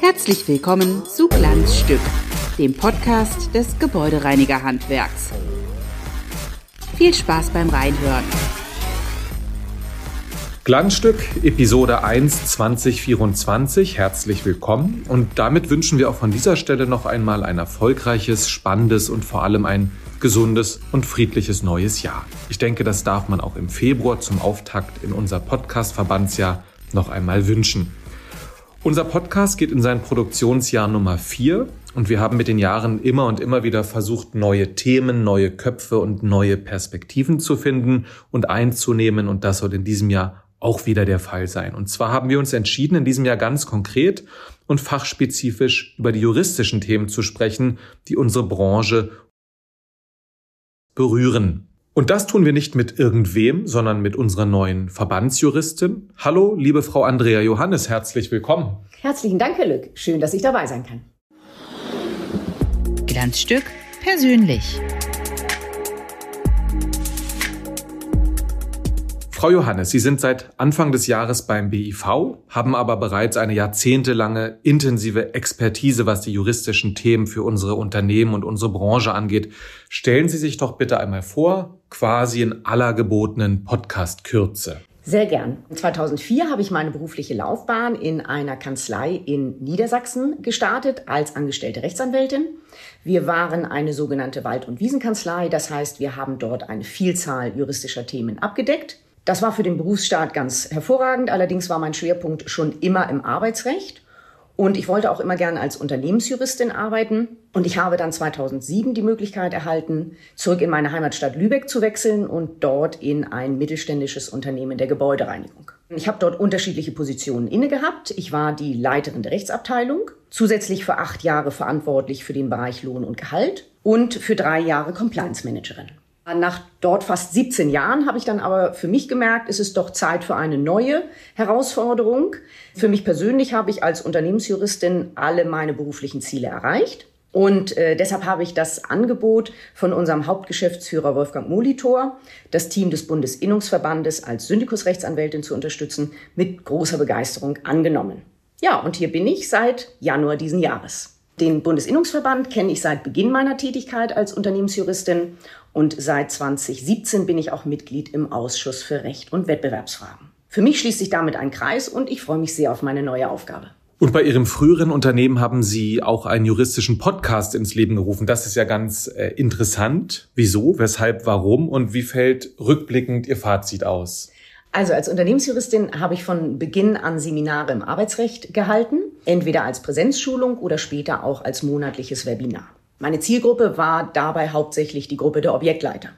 Herzlich willkommen zu Glanzstück, dem Podcast des Gebäudereinigerhandwerks. Viel Spaß beim Reinhören. Glanzstück, Episode 1 2024. Herzlich willkommen. Und damit wünschen wir auch von dieser Stelle noch einmal ein erfolgreiches, spannendes und vor allem ein gesundes und friedliches neues Jahr. Ich denke, das darf man auch im Februar zum Auftakt in unser Podcast-Verbandsjahr noch einmal wünschen. Unser Podcast geht in sein Produktionsjahr Nummer 4 und wir haben mit den Jahren immer und immer wieder versucht, neue Themen, neue Köpfe und neue Perspektiven zu finden und einzunehmen und das soll in diesem Jahr auch wieder der Fall sein. Und zwar haben wir uns entschieden, in diesem Jahr ganz konkret und fachspezifisch über die juristischen Themen zu sprechen, die unsere Branche berühren. Und das tun wir nicht mit irgendwem, sondern mit unserer neuen Verbandsjuristin. Hallo, liebe Frau Andrea Johannes, herzlich willkommen. Herzlichen Dank, Herr Lück. Schön, dass ich dabei sein kann. Glanzstück persönlich. Frau Johannes, Sie sind seit Anfang des Jahres beim BIV, haben aber bereits eine jahrzehntelange intensive Expertise, was die juristischen Themen für unsere Unternehmen und unsere Branche angeht. Stellen Sie sich doch bitte einmal vor, quasi in aller gebotenen Podcast-Kürze. Sehr gern. 2004 habe ich meine berufliche Laufbahn in einer Kanzlei in Niedersachsen gestartet als angestellte Rechtsanwältin. Wir waren eine sogenannte Wald- und Wiesenkanzlei. Das heißt, wir haben dort eine Vielzahl juristischer Themen abgedeckt. Das war für den Berufsstaat ganz hervorragend. Allerdings war mein Schwerpunkt schon immer im Arbeitsrecht. Und ich wollte auch immer gerne als Unternehmensjuristin arbeiten. Und ich habe dann 2007 die Möglichkeit erhalten, zurück in meine Heimatstadt Lübeck zu wechseln und dort in ein mittelständisches Unternehmen der Gebäudereinigung. Ich habe dort unterschiedliche Positionen inne gehabt. Ich war die Leiterin der Rechtsabteilung, zusätzlich für acht Jahre verantwortlich für den Bereich Lohn und Gehalt und für drei Jahre Compliance Managerin. Nach dort fast 17 Jahren habe ich dann aber für mich gemerkt, es ist doch Zeit für eine neue Herausforderung. Für mich persönlich habe ich als Unternehmensjuristin alle meine beruflichen Ziele erreicht. Und äh, deshalb habe ich das Angebot von unserem Hauptgeschäftsführer Wolfgang Molitor, das Team des Bundesinnungsverbandes als Syndikusrechtsanwältin zu unterstützen, mit großer Begeisterung angenommen. Ja, und hier bin ich seit Januar diesen Jahres. Den Bundesinnungsverband kenne ich seit Beginn meiner Tätigkeit als Unternehmensjuristin und seit 2017 bin ich auch Mitglied im Ausschuss für Recht und Wettbewerbsfragen. Für mich schließt sich damit ein Kreis und ich freue mich sehr auf meine neue Aufgabe. Und bei Ihrem früheren Unternehmen haben Sie auch einen juristischen Podcast ins Leben gerufen. Das ist ja ganz äh, interessant. Wieso, weshalb, warum und wie fällt rückblickend Ihr Fazit aus? Also als Unternehmensjuristin habe ich von Beginn an Seminare im Arbeitsrecht gehalten, entweder als Präsenzschulung oder später auch als monatliches Webinar. Meine Zielgruppe war dabei hauptsächlich die Gruppe der Objektleiter.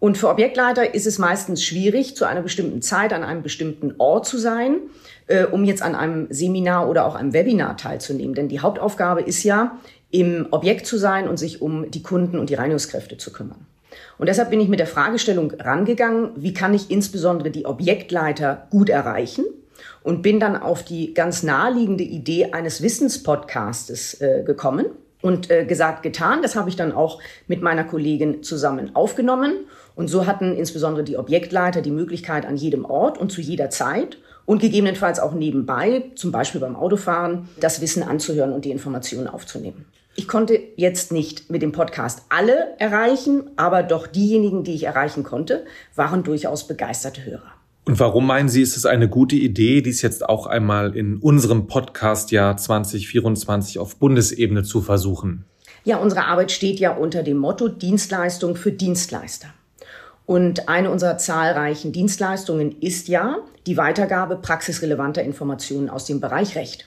Und für Objektleiter ist es meistens schwierig, zu einer bestimmten Zeit an einem bestimmten Ort zu sein, äh, um jetzt an einem Seminar oder auch einem Webinar teilzunehmen. Denn die Hauptaufgabe ist ja, im Objekt zu sein und sich um die Kunden und die Reinigungskräfte zu kümmern. Und deshalb bin ich mit der Fragestellung rangegangen, wie kann ich insbesondere die Objektleiter gut erreichen? Und bin dann auf die ganz naheliegende Idee eines Wissenspodcastes äh, gekommen und äh, gesagt, getan. Das habe ich dann auch mit meiner Kollegin zusammen aufgenommen. Und so hatten insbesondere die Objektleiter die Möglichkeit, an jedem Ort und zu jeder Zeit und gegebenenfalls auch nebenbei, zum Beispiel beim Autofahren, das Wissen anzuhören und die Informationen aufzunehmen. Ich konnte jetzt nicht mit dem Podcast alle erreichen, aber doch diejenigen, die ich erreichen konnte, waren durchaus begeisterte Hörer. Und warum meinen Sie, ist es eine gute Idee, dies jetzt auch einmal in unserem Podcast-Jahr 2024 auf Bundesebene zu versuchen? Ja, unsere Arbeit steht ja unter dem Motto Dienstleistung für Dienstleister. Und eine unserer zahlreichen Dienstleistungen ist ja die Weitergabe praxisrelevanter Informationen aus dem Bereich Recht.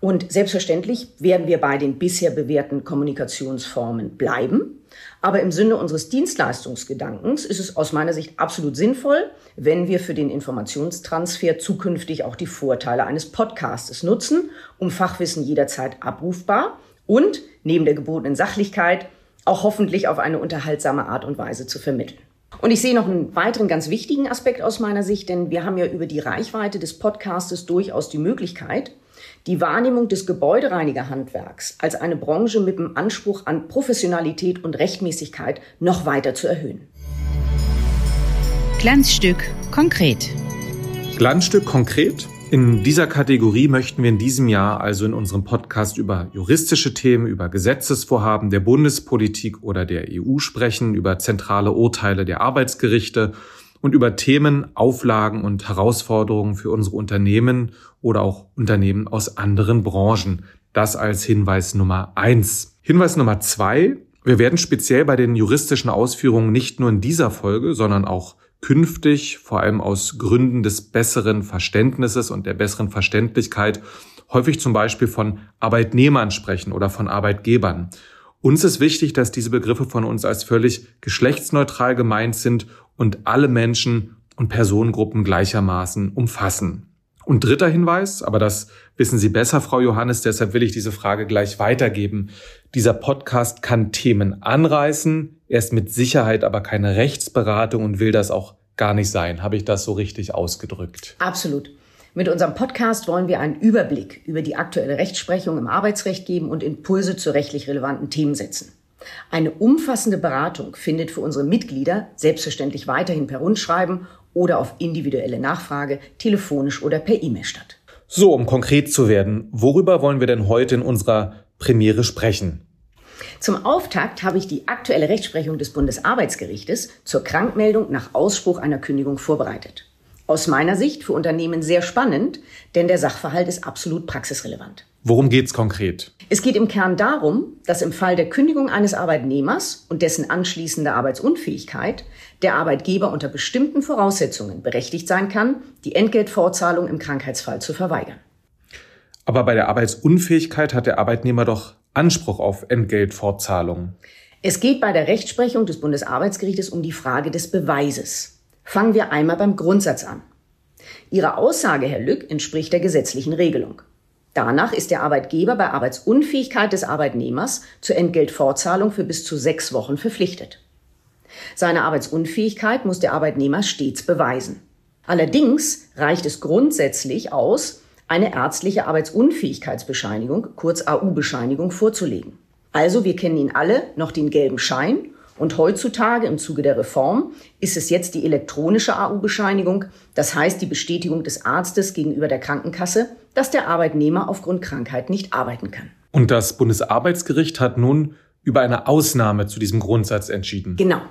Und selbstverständlich werden wir bei den bisher bewährten Kommunikationsformen bleiben. Aber im Sinne unseres Dienstleistungsgedankens ist es aus meiner Sicht absolut sinnvoll, wenn wir für den Informationstransfer zukünftig auch die Vorteile eines Podcastes nutzen, um Fachwissen jederzeit abrufbar und neben der gebotenen Sachlichkeit auch hoffentlich auf eine unterhaltsame Art und Weise zu vermitteln. Und ich sehe noch einen weiteren ganz wichtigen Aspekt aus meiner Sicht, denn wir haben ja über die Reichweite des Podcastes durchaus die Möglichkeit, die Wahrnehmung des Gebäudereinigerhandwerks als eine Branche mit dem Anspruch an Professionalität und Rechtmäßigkeit noch weiter zu erhöhen. Glanzstück konkret. Glanzstück konkret? In dieser Kategorie möchten wir in diesem Jahr also in unserem Podcast über juristische Themen, über Gesetzesvorhaben der Bundespolitik oder der EU sprechen, über zentrale Urteile der Arbeitsgerichte und über Themen, Auflagen und Herausforderungen für unsere Unternehmen oder auch Unternehmen aus anderen Branchen. Das als Hinweis Nummer eins. Hinweis Nummer zwei. Wir werden speziell bei den juristischen Ausführungen nicht nur in dieser Folge, sondern auch künftig, vor allem aus Gründen des besseren Verständnisses und der besseren Verständlichkeit, häufig zum Beispiel von Arbeitnehmern sprechen oder von Arbeitgebern. Uns ist wichtig, dass diese Begriffe von uns als völlig geschlechtsneutral gemeint sind und alle Menschen und Personengruppen gleichermaßen umfassen. Und dritter Hinweis, aber das wissen Sie besser, Frau Johannes, deshalb will ich diese Frage gleich weitergeben. Dieser Podcast kann Themen anreißen, er ist mit Sicherheit aber keine Rechtsberatung und will das auch gar nicht sein. Habe ich das so richtig ausgedrückt? Absolut. Mit unserem Podcast wollen wir einen Überblick über die aktuelle Rechtsprechung im Arbeitsrecht geben und Impulse zu rechtlich relevanten Themen setzen. Eine umfassende Beratung findet für unsere Mitglieder selbstverständlich weiterhin per Rundschreiben oder auf individuelle Nachfrage, telefonisch oder per E-Mail statt. So, um konkret zu werden, worüber wollen wir denn heute in unserer Premiere sprechen? Zum Auftakt habe ich die aktuelle Rechtsprechung des Bundesarbeitsgerichtes zur Krankmeldung nach Ausspruch einer Kündigung vorbereitet. Aus meiner Sicht für Unternehmen sehr spannend, denn der Sachverhalt ist absolut praxisrelevant. Worum geht's konkret? Es geht im Kern darum, dass im Fall der Kündigung eines Arbeitnehmers und dessen anschließender Arbeitsunfähigkeit der Arbeitgeber unter bestimmten Voraussetzungen berechtigt sein kann, die Entgeltfortzahlung im Krankheitsfall zu verweigern. Aber bei der Arbeitsunfähigkeit hat der Arbeitnehmer doch Anspruch auf Entgeltfortzahlung. Es geht bei der Rechtsprechung des Bundesarbeitsgerichtes um die Frage des Beweises. Fangen wir einmal beim Grundsatz an. Ihre Aussage, Herr Lück, entspricht der gesetzlichen Regelung. Danach ist der Arbeitgeber bei Arbeitsunfähigkeit des Arbeitnehmers zur Entgeltfortzahlung für bis zu sechs Wochen verpflichtet. Seine Arbeitsunfähigkeit muss der Arbeitnehmer stets beweisen. Allerdings reicht es grundsätzlich aus, eine ärztliche Arbeitsunfähigkeitsbescheinigung, kurz AU-Bescheinigung, vorzulegen. Also, wir kennen ihn alle, noch den gelben Schein. Und heutzutage im Zuge der Reform ist es jetzt die elektronische AU-Bescheinigung, das heißt die Bestätigung des Arztes gegenüber der Krankenkasse, dass der Arbeitnehmer aufgrund Krankheit nicht arbeiten kann. Und das Bundesarbeitsgericht hat nun über eine Ausnahme zu diesem Grundsatz entschieden. Genau.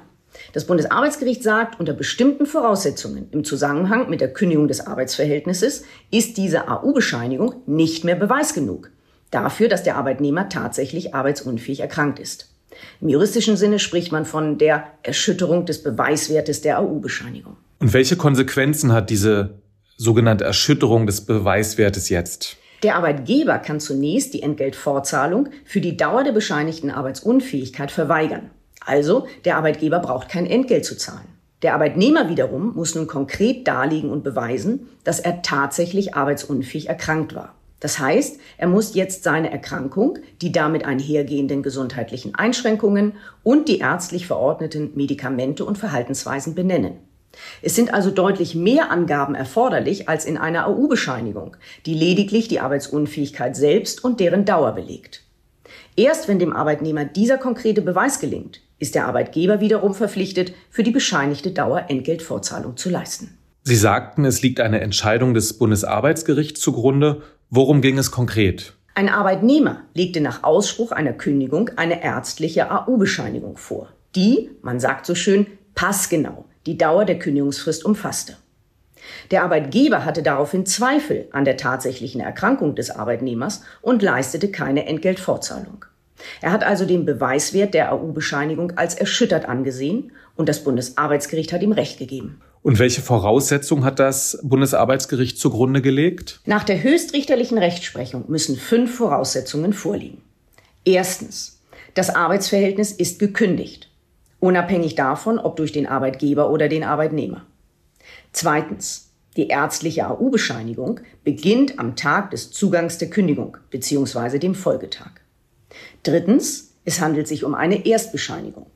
Das Bundesarbeitsgericht sagt, unter bestimmten Voraussetzungen im Zusammenhang mit der Kündigung des Arbeitsverhältnisses ist diese AU-Bescheinigung nicht mehr Beweis genug dafür, dass der Arbeitnehmer tatsächlich arbeitsunfähig erkrankt ist. Im juristischen Sinne spricht man von der Erschütterung des Beweiswertes der AU-Bescheinigung. Und welche Konsequenzen hat diese sogenannte Erschütterung des Beweiswertes jetzt? Der Arbeitgeber kann zunächst die Entgeltfortzahlung für die Dauer der bescheinigten Arbeitsunfähigkeit verweigern. Also, der Arbeitgeber braucht kein Entgelt zu zahlen. Der Arbeitnehmer wiederum muss nun konkret darlegen und beweisen, dass er tatsächlich arbeitsunfähig erkrankt war. Das heißt, er muss jetzt seine Erkrankung, die damit einhergehenden gesundheitlichen Einschränkungen und die ärztlich verordneten Medikamente und Verhaltensweisen benennen. Es sind also deutlich mehr Angaben erforderlich als in einer AU-Bescheinigung, die lediglich die Arbeitsunfähigkeit selbst und deren Dauer belegt. Erst wenn dem Arbeitnehmer dieser konkrete Beweis gelingt, ist der Arbeitgeber wiederum verpflichtet, für die bescheinigte Dauer Entgeltvorzahlung zu leisten. Sie sagten, es liegt eine Entscheidung des Bundesarbeitsgerichts zugrunde. Worum ging es konkret? Ein Arbeitnehmer legte nach Ausspruch einer Kündigung eine ärztliche AU-Bescheinigung vor, die, man sagt so schön, passgenau die Dauer der Kündigungsfrist umfasste. Der Arbeitgeber hatte daraufhin Zweifel an der tatsächlichen Erkrankung des Arbeitnehmers und leistete keine Entgeltfortzahlung. Er hat also den Beweiswert der AU-Bescheinigung als erschüttert angesehen und das Bundesarbeitsgericht hat ihm Recht gegeben. Und welche Voraussetzungen hat das Bundesarbeitsgericht zugrunde gelegt? Nach der höchstrichterlichen Rechtsprechung müssen fünf Voraussetzungen vorliegen. Erstens. Das Arbeitsverhältnis ist gekündigt, unabhängig davon, ob durch den Arbeitgeber oder den Arbeitnehmer. Zweitens. Die ärztliche AU-Bescheinigung beginnt am Tag des Zugangs der Kündigung bzw. dem Folgetag. Drittens, es handelt sich um eine Erstbescheinigung.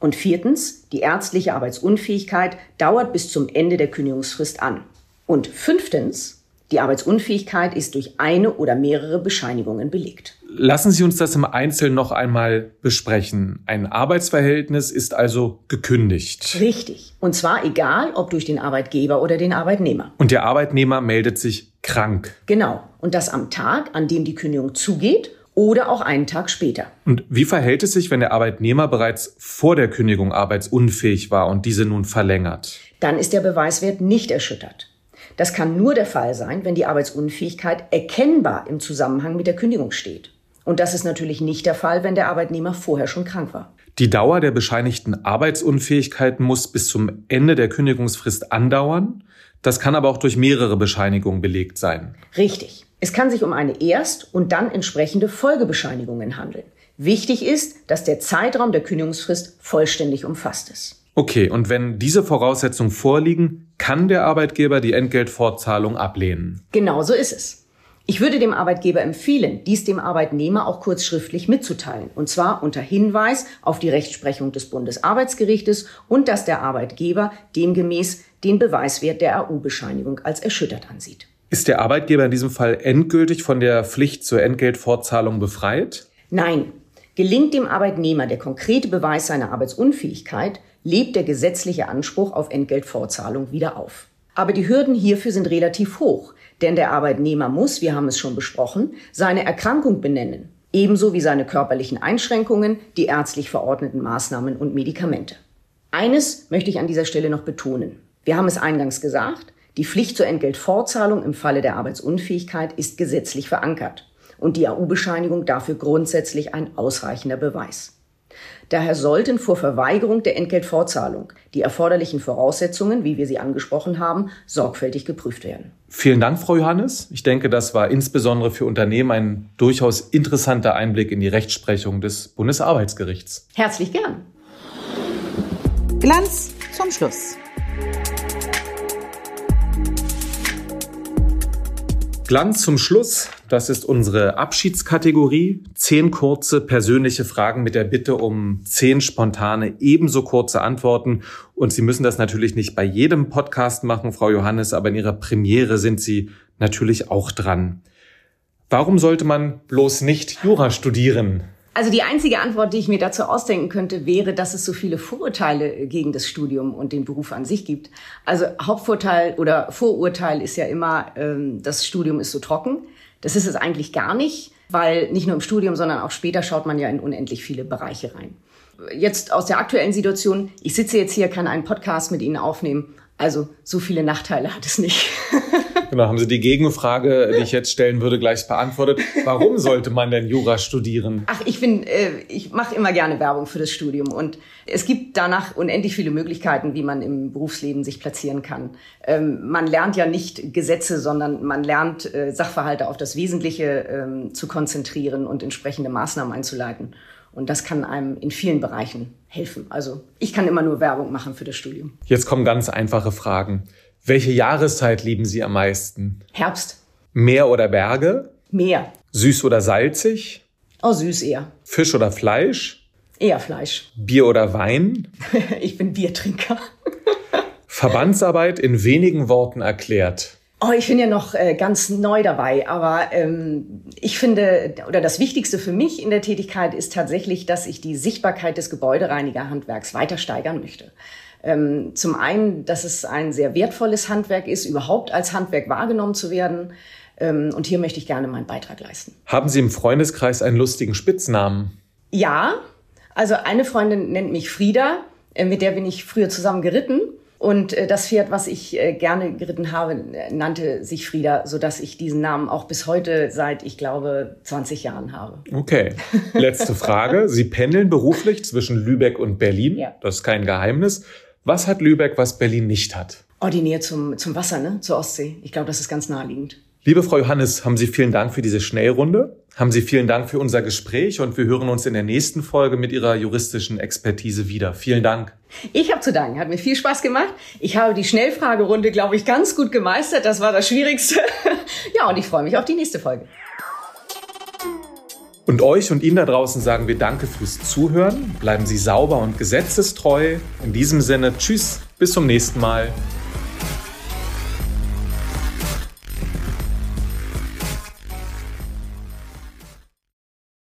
Und viertens, die ärztliche Arbeitsunfähigkeit dauert bis zum Ende der Kündigungsfrist an. Und fünftens, Die Arbeitsunfähigkeit ist durch eine oder mehrere Bescheinigungen belegt. Lassen Sie uns das im Einzelnen noch einmal besprechen. Ein Arbeitsverhältnis ist also gekündigt. Richtig. Und zwar egal, ob durch den Arbeitgeber oder den Arbeitnehmer. Und der Arbeitnehmer meldet sich krank. Genau. Und das am Tag, an dem die Kündigung zugeht oder auch einen Tag später. Und wie verhält es sich, wenn der Arbeitnehmer bereits vor der Kündigung arbeitsunfähig war und diese nun verlängert? Dann ist der Beweiswert nicht erschüttert. Das kann nur der Fall sein, wenn die Arbeitsunfähigkeit erkennbar im Zusammenhang mit der Kündigung steht. Und das ist natürlich nicht der Fall, wenn der Arbeitnehmer vorher schon krank war. Die Dauer der bescheinigten Arbeitsunfähigkeit muss bis zum Ende der Kündigungsfrist andauern. Das kann aber auch durch mehrere Bescheinigungen belegt sein. Richtig. Es kann sich um eine Erst- und dann entsprechende Folgebescheinigungen handeln. Wichtig ist, dass der Zeitraum der Kündigungsfrist vollständig umfasst ist. Okay, und wenn diese Voraussetzungen vorliegen, kann der Arbeitgeber die Entgeltfortzahlung ablehnen. Genau so ist es. Ich würde dem Arbeitgeber empfehlen, dies dem Arbeitnehmer auch kurz schriftlich mitzuteilen, und zwar unter Hinweis auf die Rechtsprechung des Bundesarbeitsgerichtes und dass der Arbeitgeber demgemäß den Beweiswert der AU-Bescheinigung als erschüttert ansieht. Ist der Arbeitgeber in diesem Fall endgültig von der Pflicht zur Entgeltfortzahlung befreit? Nein. Gelingt dem Arbeitnehmer der konkrete Beweis seiner Arbeitsunfähigkeit, lebt der gesetzliche Anspruch auf Entgeltfortzahlung wieder auf. Aber die Hürden hierfür sind relativ hoch, denn der Arbeitnehmer muss, wir haben es schon besprochen, seine Erkrankung benennen, ebenso wie seine körperlichen Einschränkungen, die ärztlich verordneten Maßnahmen und Medikamente. Eines möchte ich an dieser Stelle noch betonen. Wir haben es eingangs gesagt, die Pflicht zur Entgeltfortzahlung im Falle der Arbeitsunfähigkeit ist gesetzlich verankert und die AU-Bescheinigung dafür grundsätzlich ein ausreichender Beweis. Daher sollten vor Verweigerung der Entgeltfortzahlung die erforderlichen Voraussetzungen, wie wir sie angesprochen haben, sorgfältig geprüft werden. Vielen Dank, Frau Johannes. Ich denke, das war insbesondere für Unternehmen ein durchaus interessanter Einblick in die Rechtsprechung des Bundesarbeitsgerichts. Herzlich gern. Glanz zum Schluss. Glanz zum Schluss. Das ist unsere Abschiedskategorie. Zehn kurze persönliche Fragen mit der Bitte um zehn spontane, ebenso kurze Antworten. Und Sie müssen das natürlich nicht bei jedem Podcast machen, Frau Johannes, aber in Ihrer Premiere sind Sie natürlich auch dran. Warum sollte man bloß nicht Jura studieren? Also die einzige Antwort, die ich mir dazu ausdenken könnte, wäre, dass es so viele Vorurteile gegen das Studium und den Beruf an sich gibt. Also Hauptvorteil oder Vorurteil ist ja immer, ähm, das Studium ist so trocken. Das ist es eigentlich gar nicht, weil nicht nur im Studium, sondern auch später schaut man ja in unendlich viele Bereiche rein. Jetzt aus der aktuellen Situation, ich sitze jetzt hier, kann einen Podcast mit Ihnen aufnehmen. Also so viele Nachteile hat es nicht. Genau, haben Sie die Gegenfrage, die ich jetzt stellen würde, gleich beantwortet. Warum sollte man denn Jura studieren? Ach, ich bin, äh, ich mache immer gerne Werbung für das Studium und es gibt danach unendlich viele Möglichkeiten, wie man im Berufsleben sich platzieren kann. Ähm, man lernt ja nicht Gesetze, sondern man lernt äh, Sachverhalte auf das Wesentliche ähm, zu konzentrieren und entsprechende Maßnahmen einzuleiten. Und das kann einem in vielen Bereichen helfen. Also ich kann immer nur Werbung machen für das Studium. Jetzt kommen ganz einfache Fragen. Welche Jahreszeit lieben Sie am meisten? Herbst. Meer oder Berge? Meer. Süß oder salzig? Oh, süß eher. Fisch oder Fleisch? Eher Fleisch. Bier oder Wein? ich bin Biertrinker. Verbandsarbeit in wenigen Worten erklärt. Oh, ich bin ja noch äh, ganz neu dabei, aber ähm, ich finde, oder das Wichtigste für mich in der Tätigkeit ist tatsächlich, dass ich die Sichtbarkeit des Gebäudereinigerhandwerks weiter steigern möchte. Ähm, zum einen, dass es ein sehr wertvolles Handwerk ist, überhaupt als Handwerk wahrgenommen zu werden. Ähm, und hier möchte ich gerne meinen Beitrag leisten. Haben Sie im Freundeskreis einen lustigen Spitznamen? Ja, also eine Freundin nennt mich Frieda, äh, mit der bin ich früher zusammen geritten. Und äh, das Pferd, was ich äh, gerne geritten habe, nannte sich Frieda, so dass ich diesen Namen auch bis heute seit, ich glaube, 20 Jahren habe. Okay. Letzte Frage. Sie pendeln beruflich zwischen Lübeck und Berlin. Ja. Das ist kein Geheimnis. Was hat Lübeck, was Berlin nicht hat? Ordiniert zum, zum Wasser, ne? Zur Ostsee. Ich glaube, das ist ganz naheliegend. Liebe Frau Johannes, haben Sie vielen Dank für diese Schnellrunde. Haben Sie vielen Dank für unser Gespräch und wir hören uns in der nächsten Folge mit Ihrer juristischen Expertise wieder. Vielen Dank. Ich habe zu danken. Hat mir viel Spaß gemacht. Ich habe die Schnellfragerunde, glaube ich, ganz gut gemeistert. Das war das Schwierigste. ja, und ich freue mich auf die nächste Folge. Und euch und Ihnen da draußen sagen wir Danke fürs Zuhören. Bleiben Sie sauber und gesetzestreu. In diesem Sinne, tschüss, bis zum nächsten Mal.